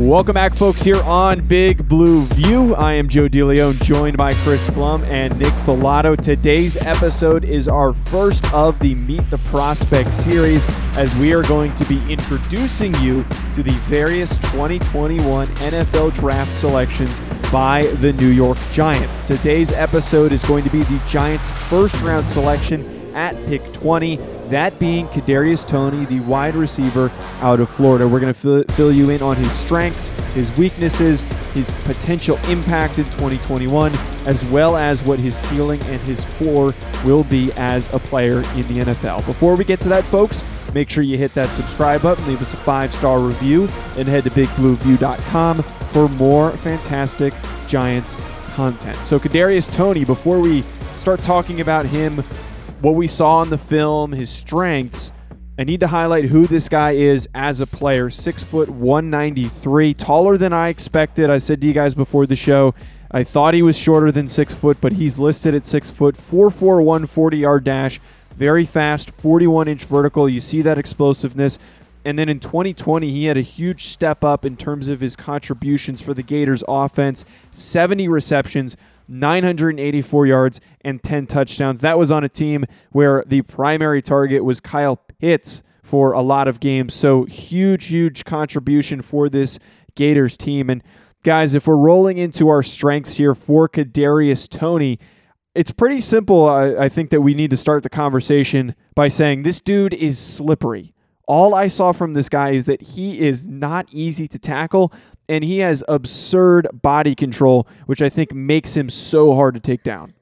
Welcome back, folks, here on Big Blue View. I am Joe DeLeon, joined by Chris Pflum and Nick Falato. Today's episode is our first of the Meet the Prospect series, as we are going to be introducing you to the various 2021 NFL draft selections by the New York Giants. Today's episode is going to be the Giants' first round selection at pick 20 that being Kadarius Toney, the wide receiver out of Florida. We're going to fill, fill you in on his strengths, his weaknesses, his potential impact in 2021, as well as what his ceiling and his floor will be as a player in the NFL. Before we get to that, folks, make sure you hit that subscribe button, leave us a five star review, and head to bigblueview.com for more fantastic Giants content. So, Kadarius Toney, before we start talking about him what we saw in the film, his strengths. I need to highlight who this guy is as a player. Six foot 193, taller than I expected. I said to you guys before the show, I thought he was shorter than six foot, but he's listed at six foot, 4'4", 140 yard dash, very fast, 41 inch vertical. You see that explosiveness. And then in 2020, he had a huge step up in terms of his contributions for the Gators offense 70 receptions, 984 yards, and 10 touchdowns. That was on a team where the primary target was Kyle Pitts for a lot of games. So huge, huge contribution for this Gators team. And guys, if we're rolling into our strengths here for Kadarius Toney, it's pretty simple. I, I think that we need to start the conversation by saying this dude is slippery. All I saw from this guy is that he is not easy to tackle and he has absurd body control, which I think makes him so hard to take down.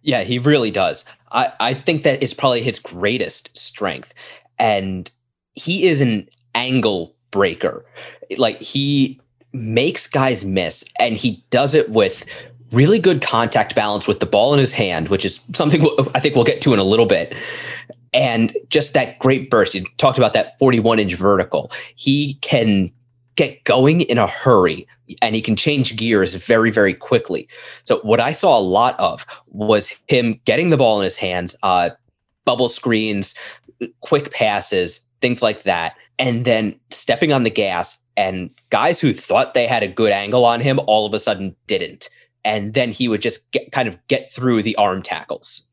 Yeah, he really does. I, I think that is probably his greatest strength. And he is an angle breaker. Like he makes guys miss and he does it with really good contact balance with the ball in his hand, which is something I think we'll get to in a little bit. And just that great burst. You talked about that 41 inch vertical. He can get going in a hurry and he can change gears very very quickly so what i saw a lot of was him getting the ball in his hands uh, bubble screens quick passes things like that and then stepping on the gas and guys who thought they had a good angle on him all of a sudden didn't and then he would just get kind of get through the arm tackles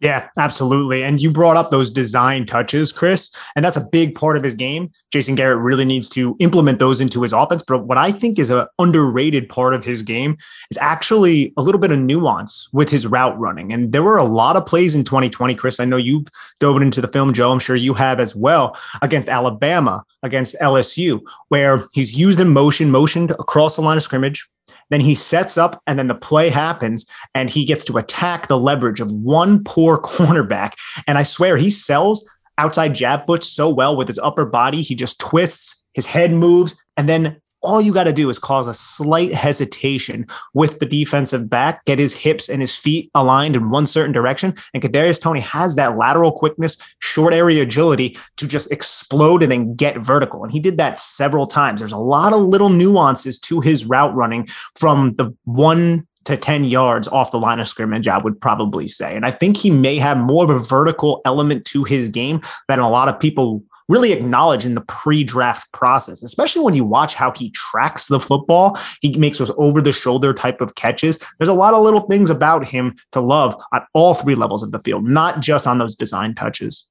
yeah, absolutely. And you brought up those design touches, Chris, and that's a big part of his game. Jason Garrett really needs to implement those into his offense. But what I think is an underrated part of his game is actually a little bit of nuance with his route running. And there were a lot of plays in 2020, Chris. I know you've dove into the film, Joe. I'm sure you have as well against Alabama, against LSU, where he's used in motion, motioned across the line of scrimmage, then he sets up and then the play happens and he gets to attack the leverage of one poor cornerback. And I swear he sells outside jab blitz so well with his upper body. He just twists, his head moves, and then all you got to do is cause a slight hesitation with the defensive back, get his hips and his feet aligned in one certain direction. And Kadarius Toney has that lateral quickness, short area agility to just explode and then get vertical. And he did that several times. There's a lot of little nuances to his route running from the one to 10 yards off the line of scrimmage, I would probably say. And I think he may have more of a vertical element to his game than a lot of people really acknowledge in the pre-draft process, especially when you watch how he tracks the football. He makes those over-the-shoulder type of catches. There's a lot of little things about him to love at all three levels of the field, not just on those design touches.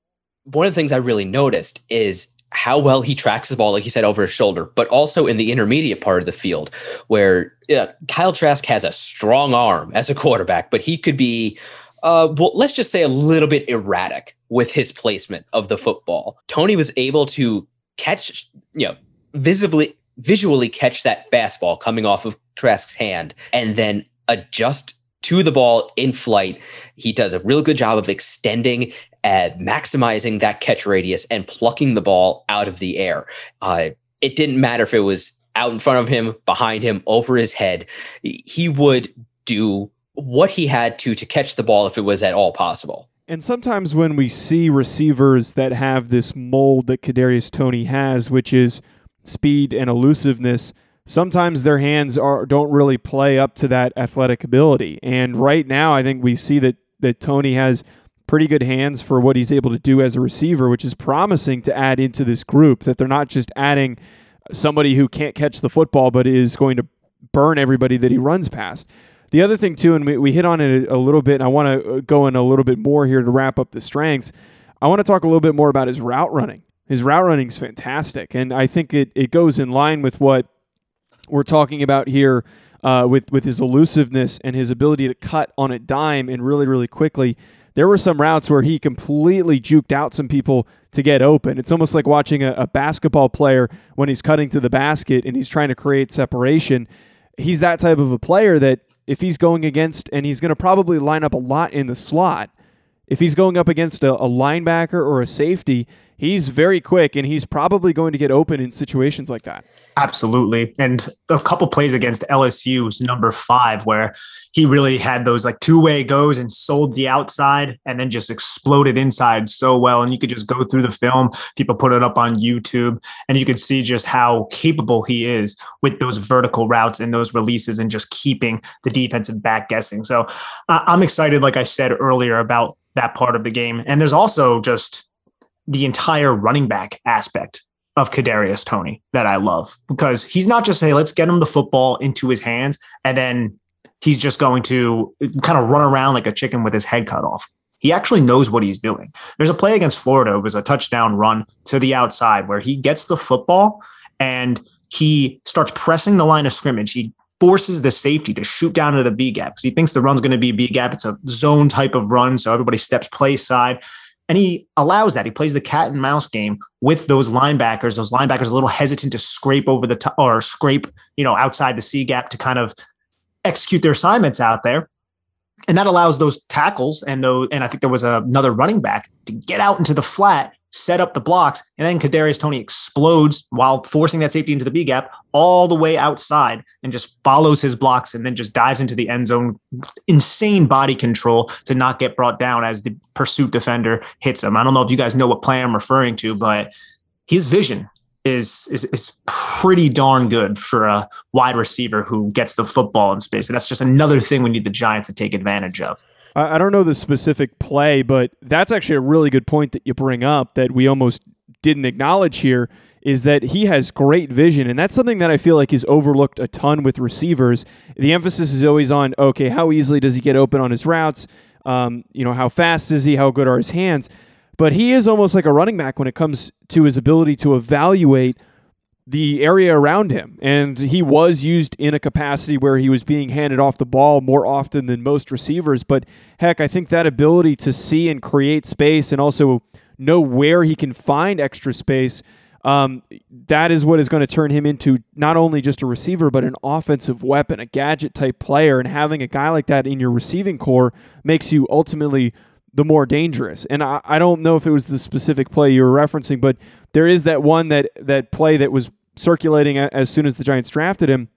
One of the things I really noticed is how well he tracks the ball, like he said, over his shoulder, but also in the intermediate part of the field where Kyle Trask has a strong arm as a quarterback, but he could be, uh, well, let's just say a little bit erratic with his placement of the football. Toney was able to catch, you know, visibly, visually catch that fastball coming off of Trask's hand and then adjust to the ball in flight. He does a real good job of extending and maximizing that catch radius and plucking the ball out of the air. Uh, it didn't matter if it was out in front of him, behind him, over his head. He would do what he had to to catch the ball if it was at all possible. And sometimes when we see receivers that have this mold that Kadarius Toney has, which is speed and elusiveness, sometimes their hands are don't really play up to that athletic ability. And right now, I think we see that that Toney has pretty good hands for what he's able to do as a receiver, which is promising to add into this group. That they're not just adding somebody who can't catch the football, but is going to burn everybody that he runs past. The other thing too, and we, we hit on it a, little bit, and I want to uh, go in a little bit more here to wrap up the strengths. I want to talk a little bit more about his route running. His route running is fantastic, and I think it, it goes in line with what we're talking about here uh, with with his elusiveness and his ability to cut on a dime and really really quickly. There were some routes where he completely juked out some people to get open. It's almost like watching a, a basketball player when he's cutting to the basket and he's trying to create separation. He's that type of a player that if he's going against, and he's going to probably line up a lot in the slot. If he's going up against a, a linebacker or a safety, he's very quick and he's probably going to get open in situations like that. Absolutely. And a couple plays against LSU's number five, where he really had those like two way goes and sold the outside and then just exploded inside so well. And you could just go through the film. People put it up on YouTube and you could see just how capable he is with those vertical routes and those releases and just keeping the defensive back guessing. So uh, I'm excited, like I said earlier, about that part of the game. And there's also just the entire running back aspect of Kadarius Toney that I love because he's not just hey let's get him the football into his hands and then he's just going to kind of run around like a chicken with his head cut off. He actually knows what he's doing. There's a play against Florida. It was a touchdown run to the outside where he gets the football and he starts pressing the line of scrimmage. He forces the safety to shoot down to the B gap he thinks the run's going to be B gap. It's a zone type of run. So everybody steps play side. And he allows that. He plays the cat and mouse game with those linebackers. Those linebackers a little hesitant to scrape over the top or scrape, you know, outside the C gap to kind of execute their assignments out there. And that allows those tackles and those, and I think there was another running back to get out into the flat set up the blocks, and then Kadarius Toney explodes while forcing that safety into the B gap all the way outside and just follows his blocks and then just dives into the end zone. Insane body control to not get brought down as the pursuit defender hits him. I don't know if you guys know what play I'm referring to, but his vision is is is pretty darn good for a wide receiver who gets the football in space. And that's just another thing we need the Giants to take advantage of. I don't know the specific play, but that's actually a really good point that you bring up that we almost didn't acknowledge here is that he has great vision. And that's something that I feel like is overlooked a ton with receivers. The emphasis is always on, okay, how easily does he get open on his routes? Um, you know, how fast is he? How good are his hands? But he is almost like a running back when it comes to his ability to evaluate – the area around him. And he was used in a capacity where he was being handed off the ball more often than most receivers. But heck, I think that ability to see and create space and also know where he can find extra space. Um, that is what is going to turn him into not only just a receiver, but an offensive weapon, a gadget type player. And having a guy like that in your receiving corps makes you ultimately the more dangerous. And I, I don't know if it was the specific play you were referencing, but there is that one that that play that was circulating as soon as the Giants drafted him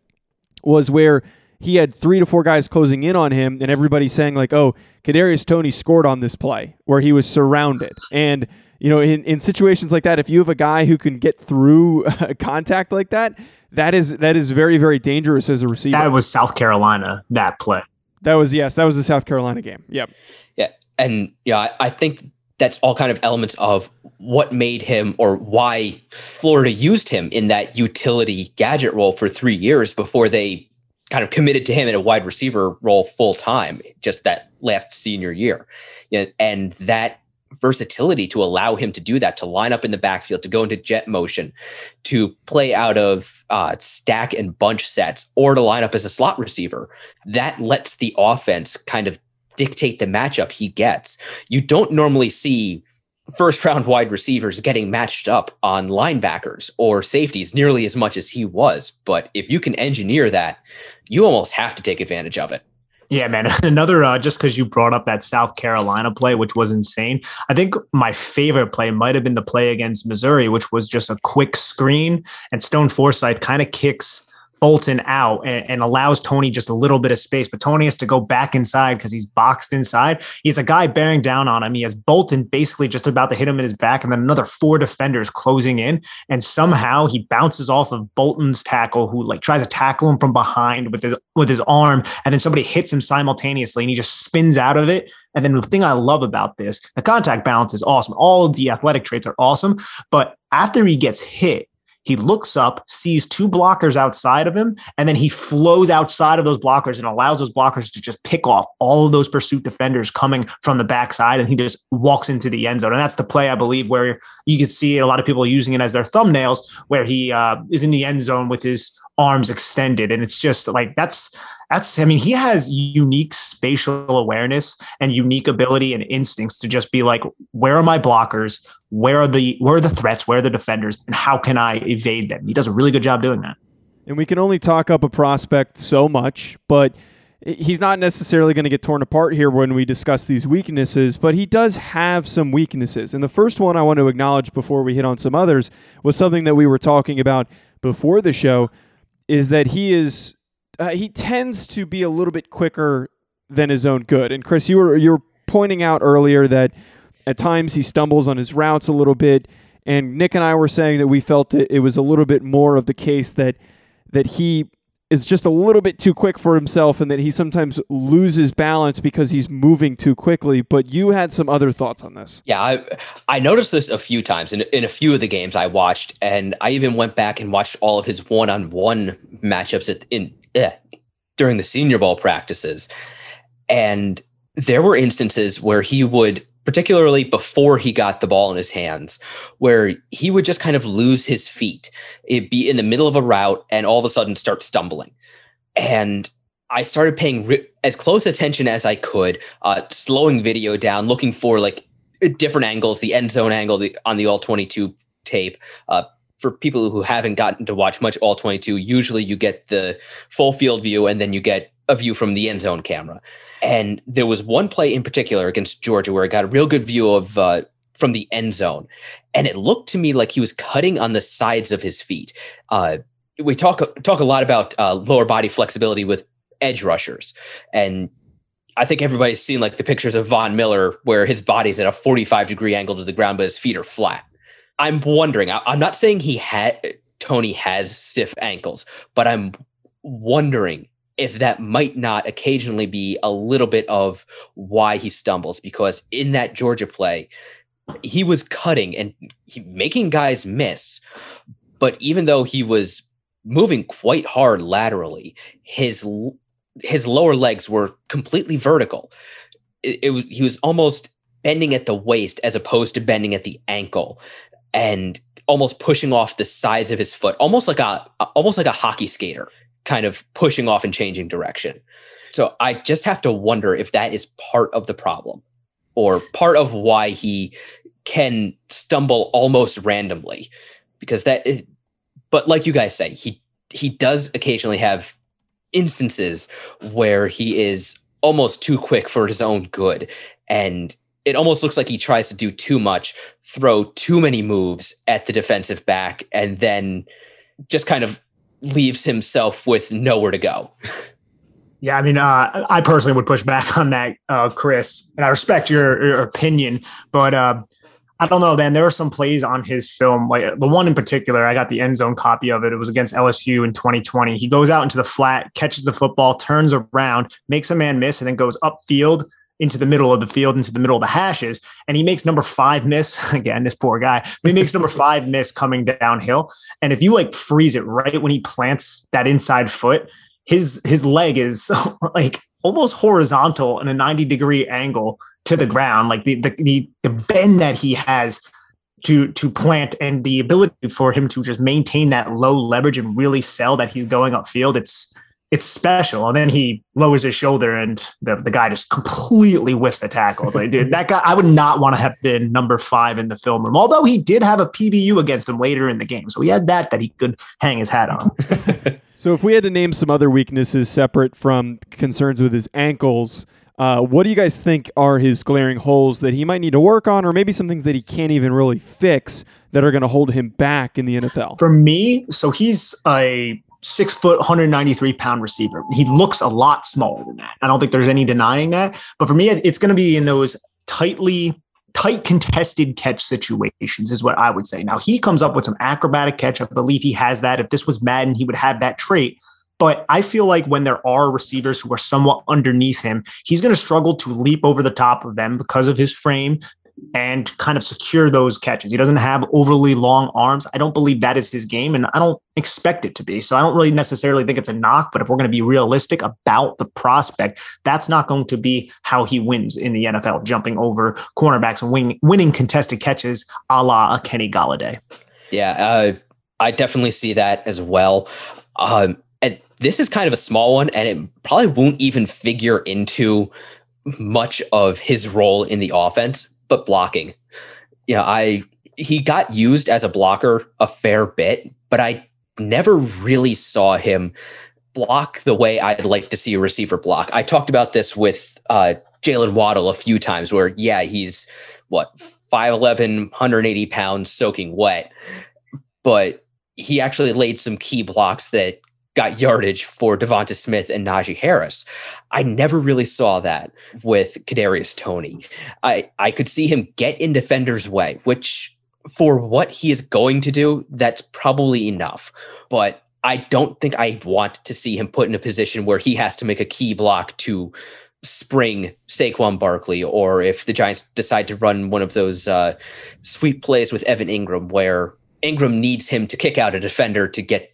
was where he had three to four guys closing in on him, and everybody saying like, "Oh, Kadarius Toney scored on this play where he was surrounded." And you know, in, in situations like that, if you have a guy who can get through contact like that, that is that is very very dangerous as a receiver. That was South Carolina. That play. That was yes, that was the South Carolina game. Yep and yeah, I, I think that's all kind of elements of what made him or why Florida used him in that utility gadget role for three years before they kind of committed to him in a wide receiver role full time, just that last senior year. And that versatility to allow him to do that, to line up in the backfield, to go into jet motion, to play out of uh, stack and bunch sets, or to line up as a slot receiver. That lets the offense kind of dictate the matchup he gets. You don't normally see first round wide receivers getting matched up on linebackers or safeties nearly as much as he was. But if you can engineer that, you almost have to take advantage of it. Yeah, man. Another, uh, just because you brought up that South Carolina play, which was insane. I think my favorite play might have been the play against Missouri, which was just a quick screen, and Stone Forsythe kind of kicks Bolton out and, and, allows Toney just a little bit of space. But Toney has to go back inside because he's boxed inside. He's a guy bearing down on him. He has Bolton basically just about to hit him in his back, and then another four defenders closing in. And somehow he bounces off of Bolton's tackle, who like tries to tackle him from behind with his with his arm, and then somebody hits him simultaneously, and he just spins out of it. And then the thing I love about this, the contact balance is awesome. All of the athletic traits are awesome. But after he gets hit, he looks up, sees two blockers outside of him, and then he flows outside of those blockers and allows those blockers to just pick off all of those pursuit defenders coming from the backside. And he just walks into the end zone. And that's the play, I believe, where you can see a lot of people using it as their thumbnails, where he uh, is in the end zone with his arms extended. And it's just like that's that's I mean, he has unique spatial awareness and unique ability and instincts to just be like, where are my blockers? Where are the where are the threats? Where are the defenders? And how can I evade them? He does a really good job doing that. And we can only talk up a prospect so much, but he's not necessarily going to get torn apart here when we discuss these weaknesses, but he does have some weaknesses. And the first one I want to acknowledge before we hit on some others was something that we were talking about before the show is that he is uh, he tends to be a little bit quicker than his own good. And Chris, you were you were pointing out earlier that at times he stumbles on his routes a little bit, and Nick and I were saying that we felt it, it was a little bit more of the case that that he is just a little bit too quick for himself and that he sometimes loses balance because he's moving too quickly. But you had some other thoughts on this. Yeah, I, I noticed this a few times in, in a few of the games I watched. And I even went back and watched all of his one on one matchups at, in eh, during the Senior Bowl practices. And there were instances where he would, particularly before he got the ball in his hands, where he would just kind of lose his feet. It'd be in the middle of a route and all of a sudden start stumbling. And I started paying as close attention as I could, uh, slowing video down, looking for like different angles, the end zone angle the, on the all 22 tape, uh, for people who haven't gotten to watch much all 22, usually you get the full field view and then you get a view from the end zone camera. And there was one play in particular against Georgia where I got a real good view of uh, from the end zone, and it looked to me like he was cutting on the sides of his feet. Uh, we talk talk a lot about uh, lower body flexibility with edge rushers, and I think everybody's seen like the pictures of Von Miller where his body's at a 45 degree angle to the ground, but his feet are flat. I'm wondering. I, am not saying he had Toney has stiff ankles, but I'm wondering if that might not occasionally be a little bit of why he stumbles because in that Georgia play, he was cutting and he, making guys miss. But even though he was moving quite hard laterally, his his lower legs were completely vertical. It, it, he was almost bending at the waist as opposed to bending at the ankle and almost pushing off the sides of his foot, almost like a almost like a hockey skater, kind of pushing off and changing direction. So I just have to wonder if that is part of the problem or part of why he can stumble almost randomly because that is, but like you guys say he he does occasionally have instances where he is almost too quick for his own good and it almost looks like he tries to do too much, throw too many moves at the defensive back, and then just kind of leaves himself with nowhere to go. Yeah, I mean, uh, I personally would push back on that, uh, Chris, and I respect your, your opinion, but uh, I don't know. Then there were some plays on his film, like the one in particular. I got the end zone copy of it. It was against LSU in 2020. He goes out into the flat, catches the football, turns around, makes a man miss, and then goes upfield into the middle of the field, into the middle of the hashes. And he makes number five miss again, this poor guy, but he makes number five miss coming downhill. And if you like freeze it right when he plants that inside foot, his his leg is like almost horizontal in a 90 degree angle to the ground, like the the the, the bend that he has to to plant and the ability for him to just maintain that low leverage and really sell that he's going upfield. It's it's special. And then he lowers his shoulder and the, the guy just completely whiffs the tackle. It's like, dude, that guy, I would not want to have been number five in the film room, although he did have a PBU against him later in the game. So he had that that he could hang his hat on. so if we had to name some other weaknesses separate from concerns with his ankles, uh, what do you guys think are his glaring holes that he might need to work on, or maybe some things that he can't even really fix that are going to hold him back in the NFL? For me, so he's a six foot, 193 pound receiver. He looks a lot smaller than that. I don't think there's any denying that. But for me, it's going to be in those tightly tight contested catch situations is what I would say. Now he comes up with some acrobatic catch. I believe he has that. If this was Madden, he would have that trait. But I feel like when there are receivers who are somewhat underneath him, he's going to struggle to leap over the top of them because of his frame, and kind of secure those catches. He doesn't have overly long arms. I don't believe that is his game, and I don't expect it to be. So I don't really necessarily think it's a knock, but if we're going to be realistic about the prospect, that's not going to be how he wins in the NFL, jumping over cornerbacks and win, winning contested catches a la a Kenny Golladay. Yeah, uh, I definitely see that as well. Um, and this is kind of a small one, and it probably won't even figure into much of his role in the offense but blocking. You know, I he got used as a blocker a fair bit, but I never really saw him block the way I'd like to see a receiver block. I talked about this with uh, Jaylen Waddle a few times where, yeah, he's what, 5'11, 180 pounds soaking wet, but he actually laid some key blocks that got yardage for Devonta Smith and Najee Harris. I never really saw that with Kadarius Toney. I I could see him get in defenders' way, which for what he is going to do, that's probably enough. But I don't think I want to see him put in a position where he has to make a key block to spring Saquon Barkley, or if the Giants decide to run one of those uh, sweep plays with Evan Engram, where Engram needs him to kick out a defender to get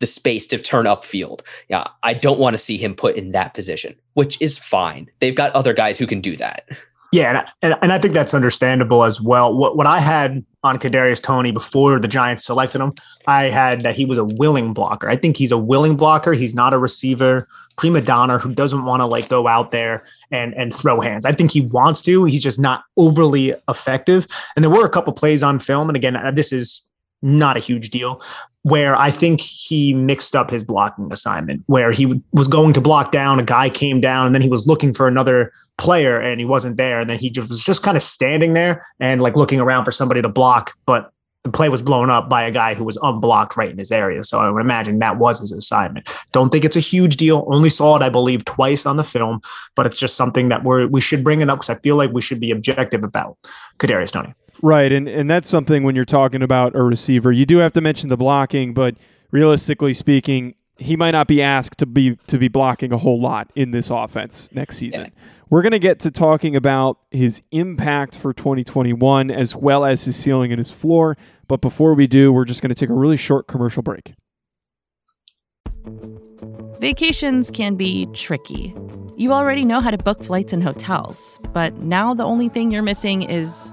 the space to turn upfield. Yeah, I don't want to see him put in that position, which is fine. They've got other guys who can do that. Yeah, and, and, I think that's understandable as well. What what I had on Kadarius Toney before the Giants selected him, I had that he was a willing blocker. I think he's a willing blocker. He's not a receiver prima donna who doesn't want to like go out there and and throw hands. I think he wants to. He's just not overly effective. And there were a couple plays on film, and again, uh, this is not a huge deal, where I think he mixed up his blocking assignment, where he was going to block down, a guy came down, and then he was looking for another player and he wasn't there. And then he just was just kind of standing there and like looking around for somebody to block. But the play was blown up by a guy who was unblocked right in his area. So I would imagine that was his assignment. Don't think it's a huge deal. Only saw it, I believe, twice on the film, but it's just something that we're we should bring it up because I feel like we should be objective about Kadarius Toney. Right, and and that's something when you're talking about a receiver, you do have to mention the blocking, but realistically speaking, he might not be asked to be to be blocking a whole lot in this offense next season. Yeah. We're going to get to talking about his impact for 2021 as well as his ceiling and his floor, but before we do, we're just going to take a really short commercial break. Vacations can be tricky. You already know how to book flights and hotels, but now the only thing you're missing is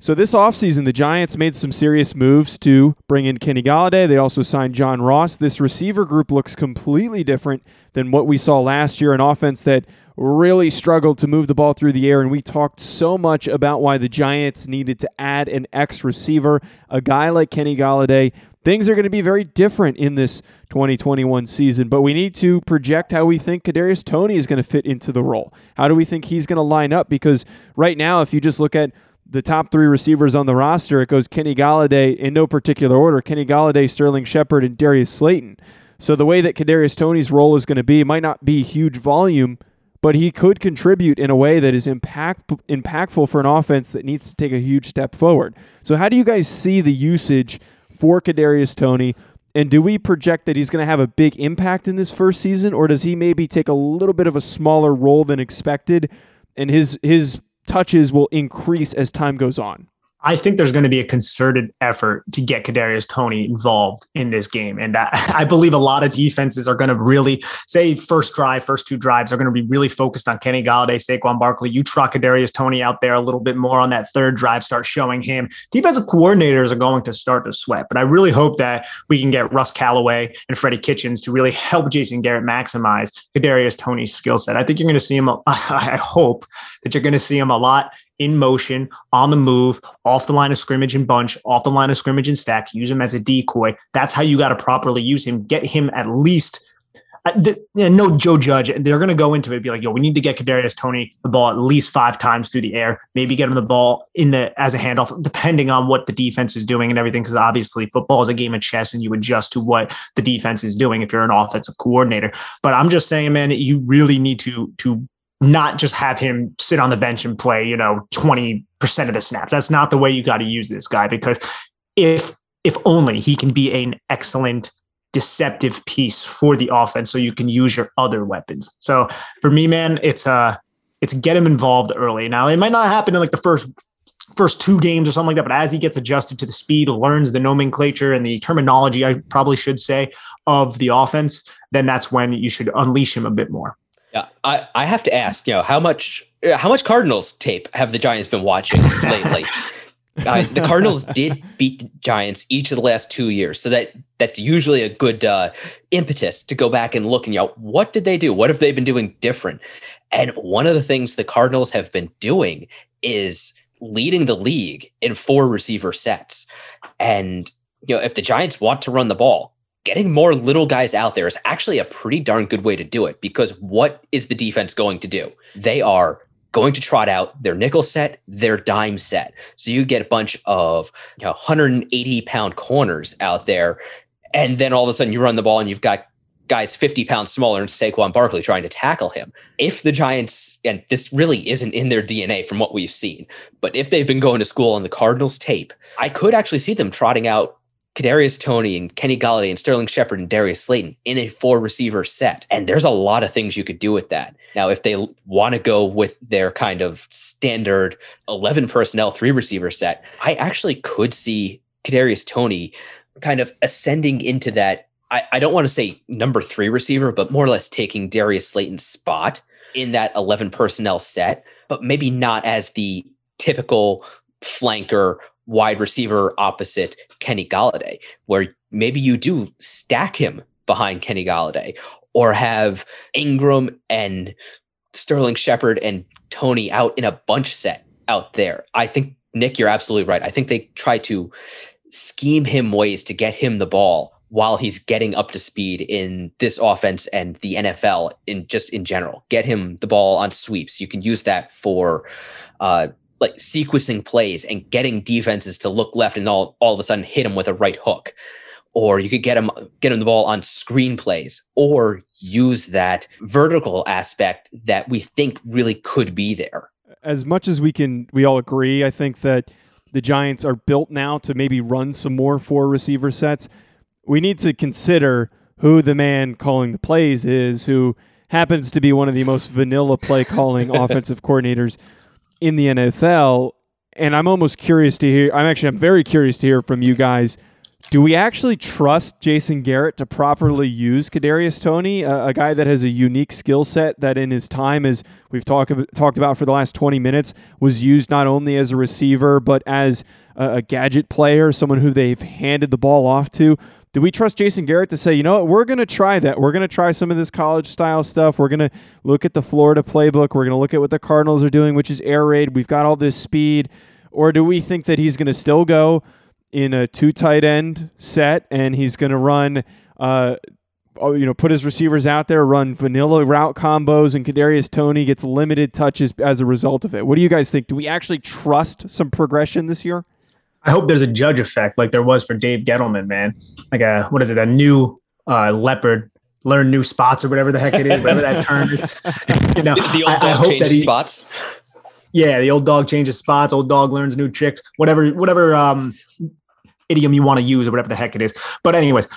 So this offseason, the Giants made some serious moves to bring in Kenny Golladay. They also signed John Ross. This receiver group looks completely different than what we saw last year, an offense that really struggled to move the ball through the air. And we talked so much about why the Giants needed to add an X receiver, a guy like Kenny Golladay. Things are going to be very different in this 2021 season, but we need to project how we think Kadarius Toney is going to fit into the role. How do we think he's going to line up? Because right now, if you just look at the top three receivers on the roster, it goes Kenny Golladay in no particular order. Kenny Golladay, Sterling Shepard, and Darius Slayton. So the way that Kadarius Toney's role is going to be might not be huge volume, but he could contribute in a way that is impact, impactful for an offense that needs to take a huge step forward. So how do you guys see the usage for Kadarius Toney? And do we project that he's going to have a big impact in this first season, or does he maybe take a little bit of a smaller role than expected, and his his touches will increase as time goes on? I think there's going to be a concerted effort to get Kadarius Toney involved in this game, and I, I believe a lot of defenses are going to really say first drive, first two drives are going to be really focused on Kenny Golladay, Saquon Barkley. You trot Kadarius Toney out there a little bit more on that third drive, start showing him. Defensive coordinators are going to start to sweat, but I really hope that we can get Russ Callaway and Freddie Kitchens to really help Jason Garrett maximize Kadarius Toney's skill set. I think you're going to see him. I hope that you're going to see him a lot in motion, on the move, off the line of scrimmage and bunch, off the line of scrimmage and stack, use him as a decoy. That's how you got to properly use him. Get him at least. Uh, the, no Joe Judge. They're going to go into it be like, yo, we need to get Kadarius Toney the ball at least five times through the air. Maybe get him the ball in the as a handoff, depending on what the defense is doing and everything. Because obviously, football is a game of chess, and you adjust to what the defense is doing if you're an offensive coordinator. But I'm just saying, man, you really need to to not just have him sit on the bench and play, you know, 20% of the snaps. That's not the way you got to use this guy because if if only he can be an excellent deceptive piece for the offense so you can use your other weapons. So for me, man, it's uh it's get him involved early. Now it might not happen in like the first first two games or something like that, but as he gets adjusted to the speed, learns the nomenclature and the terminology, I probably should say, of the offense, then that's when you should unleash him a bit more. Yeah, I, I have to ask, you know, how much uh, how much Cardinals tape have the Giants been watching lately? uh, the Cardinals did beat the Giants each of the last two years, so that that's usually a good uh, impetus to go back and look and you know what did they do? What have they been doing different? And one of the things the Cardinals have been doing is leading the league in four receiver sets. And you know, if the Giants want to run the ball, getting more little guys out there is actually a pretty darn good way to do it because what is the defense going to do? They are going to trot out their nickel set, their dime set. So you get a bunch of you know 180 pound corners out there, and then all of a sudden you run the ball and you've got guys 50 pounds smaller than Saquon Barkley trying to tackle him. If the Giants, and this really isn't in their DNA from what we've seen, but if they've been going to school on the Cardinals tape, I could actually see them trotting out Kadarius Toney and Kenny Golladay and Sterling Shepard and Darius Slayton in a four receiver set. And there's a lot of things you could do with that. Now, if they want to go with their kind of standard 11 personnel three receiver set, I actually could see Kadarius Toney kind of ascending into that. I, I don't want to say number three receiver, but more or less taking Darius Slayton's spot in that 11 personnel set, but maybe not as the typical flanker wide receiver opposite Kenny Golladay, where maybe you do stack him behind Kenny Golladay or have Engram and Sterling Shepard and Toney out in a bunch set out there. I think, Nick, you're absolutely right. I think they try to scheme him ways to get him the ball while he's getting up to speed in this offense and the NFL in just in general. Get him the ball on sweeps. You can use that for uh, like sequencing plays and getting defenses to look left and all, all of a sudden hit them with a right hook. Or you could get him get him the ball on screen plays or use that vertical aspect that we think really could be there. As much as we can we all agree i think that the giants are built now to maybe run some more four receiver sets. We need to consider who the man calling the plays is who happens to be one of the most vanilla play calling offensive coordinators in the NFL. And I'm almost curious to hear. I'm actually I'm very curious to hear from you guys. Do we actually trust Jason Garrett to properly use Kadarius Toney, a, a guy that has a unique skill set that, in his time, as we've talked talked about for the last 20 minutes, was used not only as a receiver but as a, a gadget player, someone who they've handed the ball off to. Do we trust Jason Garrett to say, you know what, we're going to try that. We're going to try some of this college style stuff. We're going to look at the Florida playbook. We're going to look at what the Cardinals are doing, which is air raid. We've got all this speed. Or do we think that he's going to still go in a two tight end set and he's going to run, uh, oh, you know, put his receivers out there, run vanilla route combos, and Kadarius Toney gets limited touches as a result of it? What do you guys think? Do we actually trust some progression this year? I hope there's a judge effect like there was for Dave Gettleman, man. Like a what is it? A new uh, leopard learn new spots or whatever the heck it is, whatever that term is. you know, the, the old dog I, I changes he, spots. Yeah, the old dog changes spots. Old dog learns new tricks. Whatever, whatever um, idiom you want to use or whatever the heck it is. But anyways,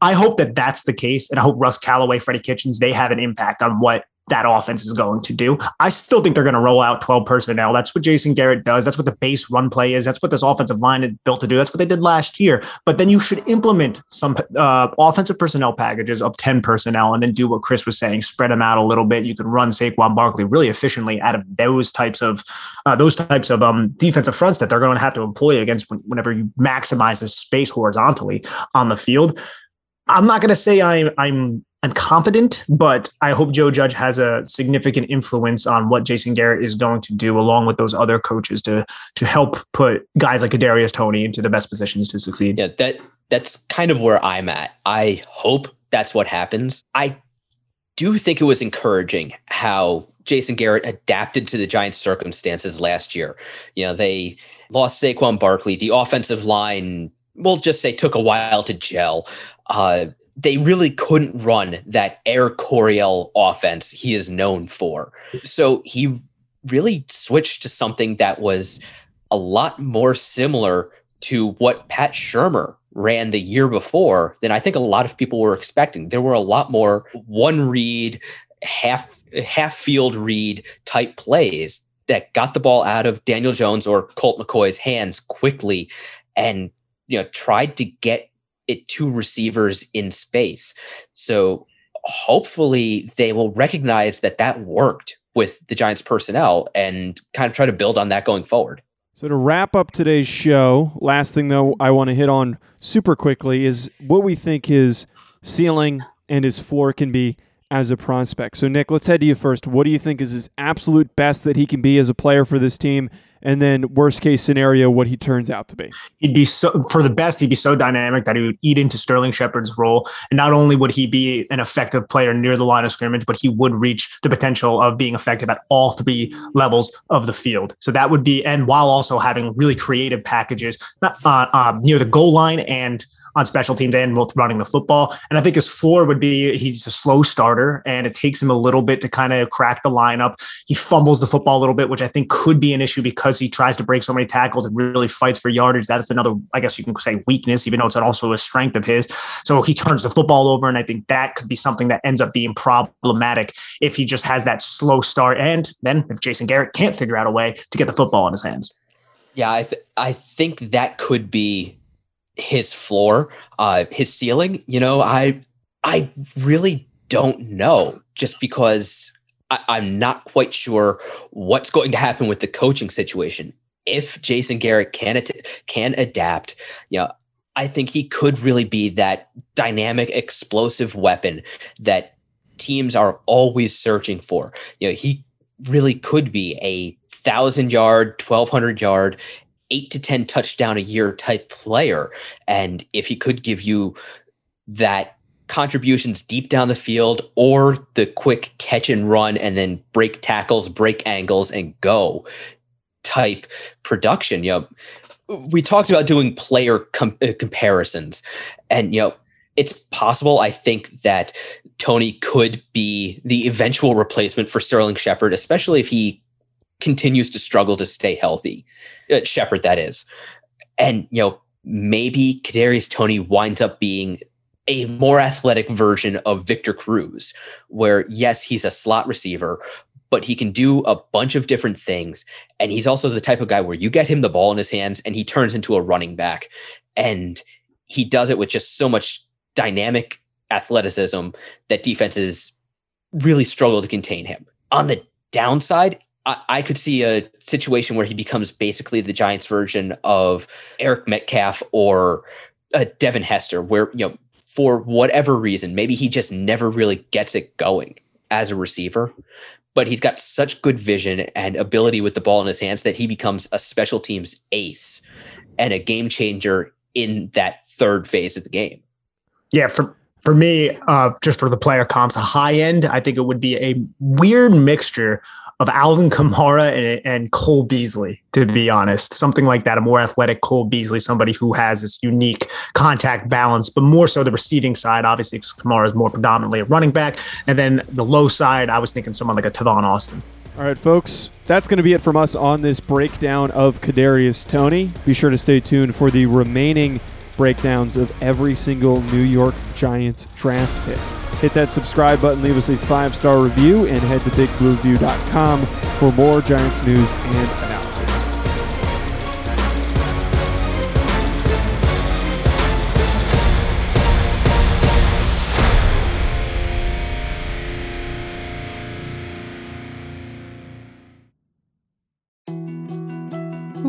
I hope that that's the case, and I hope Russ Callaway, Freddie Kitchens, they have an impact on what that offense is going to do. I still think they're going to roll out 12 personnel. That's what Jason Garrett does. That's what the base run play is. That's what this offensive line is built to do. That's what they did last year. But then you should implement some uh, offensive personnel packages of 10 personnel and then do what Chris was saying, spread them out a little bit. You can run Saquon Barkley really efficiently out of those types of uh, those types of um, defensive fronts that they're going to have to employ against whenever you maximize the space horizontally on the field. I'm not going to say I'm I'm I'm confident, but I hope Joe Judge has a significant influence on what Jason Garrett is going to do, along with those other coaches, to to help put guys like Kadarius Toney into the best positions to succeed. Yeah, that that's kind of where I'm at. I hope that's what happens. I do think it was encouraging how Jason Garrett adapted to the Giants' circumstances last year. You know, they lost Saquon Barkley. The offensive line, we'll just say, took a while to gel. Uh, they really couldn't run that Air Coryell offense he is known for. So he really switched to something that was a lot more similar to what Pat Shurmur ran the year before than I think a lot of people were expecting. There were a lot more one read, half half field read type plays that got the ball out of Daniel Jones or Colt McCoy's hands quickly and you know tried to get it to receivers in space. So hopefully they will recognize that that worked with the Giants personnel and kind of try to build on that going forward. So to wrap up today's show, last thing though I want to hit on super quickly is what we think his ceiling and his floor can be as a prospect. So Nick, let's head to you first. What do you think is his absolute best that he can be as a player for this team and then worst case scenario, what he turns out to be. He'd be so for the best. He'd be so dynamic that he would eat into Sterling Shepard's role, and not only would he be an effective player near the line of scrimmage, but he would reach the potential of being effective at all three levels of the field. So that would be, and while also having really creative packages uh, uh, near the goal line and on special teams and both running the football. And I think his floor would be he's a slow starter and it takes him a little bit to kind of crack the lineup. He fumbles the football a little bit, which I think could be an issue because he tries to break so many tackles and really fights for yardage. That is another, I guess you can say, weakness, even though it's also a strength of his. So he turns the football over. And I think that could be something that ends up being problematic if he just has that slow start. And then if Jason Garrett can't figure out a way to get the football in his hands. Yeah, I, th- I think that could be his floor, uh, his ceiling. You know, I I really don't know, just because I, I'm not quite sure what's going to happen with the coaching situation. If Jason Garrett can can adapt, you know, I think he could really be that dynamic, explosive weapon that teams are always searching for. You know, he really could be a thousand yard, twelve hundred yard, eight to 10 touchdown a year type player. And if he could give you that contributions deep down the field or the quick catch and run and then break tackles, break angles, and go type production, you know, we talked about doing player com- uh, comparisons and, you know, it's possible. I think that Toney could be the eventual replacement for Sterling Shepard, especially if he continues to struggle to stay healthy. Uh, Shepard, that is. And, you know, maybe Kadarius Toney winds up being a more athletic version of Victor Cruz, where, yes, he's a slot receiver, but he can do a bunch of different things. And he's also the type of guy where you get him the ball in his hands and he turns into a running back. And he does it with just so much dynamic athleticism that defenses really struggle to contain him. On the downside, I, I could see a situation where he becomes basically the Giants' version of Eric Metcalf or a Devin Hester, where you know for whatever reason, maybe he just never really gets it going as a receiver, but he's got such good vision and ability with the ball in his hands that he becomes a special teams ace and a game changer in that third phase of the game. Yeah, for for me, uh, just for the player comps, a high end, I think it would be a weird mixture of Alvin Kamara and, and Cole Beasley, to be honest. Something like that, a more athletic Cole Beasley, somebody who has this unique contact balance, but more so the receiving side. Obviously, Kamara is more predominantly a running back. And then the low side, I was thinking someone like a Tavon Austin. All right, folks, that's going to be it from us on this breakdown of Kadarius Toney. Be sure to stay tuned for the remaining breakdowns of every single New York Giants draft pick. Hit that subscribe button, leave us a five star review, and head to bigblueview.com for more Giants news and analysis.